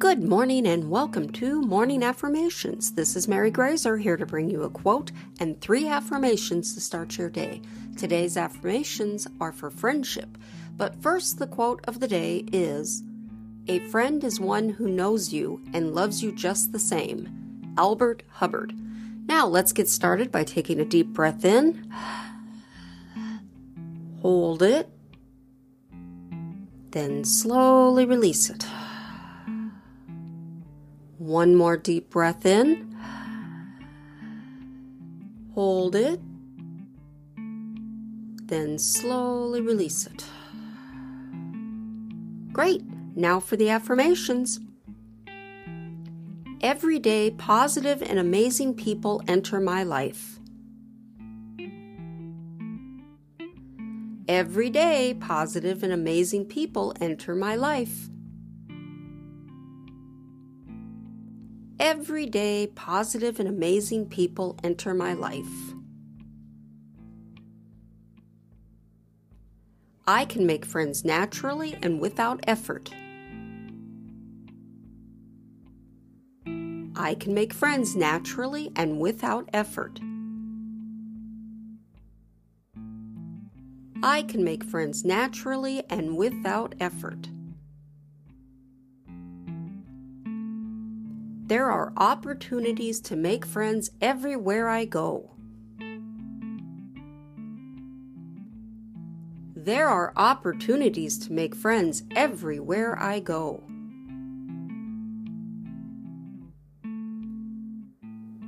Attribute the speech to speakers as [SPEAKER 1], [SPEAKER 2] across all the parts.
[SPEAKER 1] Good morning and welcome to Morning Affirmations. This is Mary Graser here to bring you a quote and three affirmations to start your day. Today's affirmations are for friendship, but first, the quote of the day is A friend is one who knows you and loves you just the same. Albert Hubbard. Now, let's get started by taking a deep breath in. Hold it. Then slowly release it. One more deep breath in. Hold it. Then slowly release it. Great. Now for the affirmations. Every day, positive and amazing people enter my life. Every day, positive and amazing people enter my life. Every day, positive and amazing people enter my life. I can make friends naturally and without effort. I can make friends naturally and without effort. I can make friends naturally and without effort. There are opportunities to make friends everywhere I go. There are opportunities to make friends everywhere I go.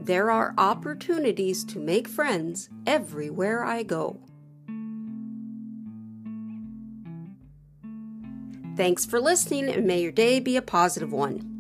[SPEAKER 1] There are opportunities to make friends everywhere I go. Thanks for listening, and may your day be a positive one.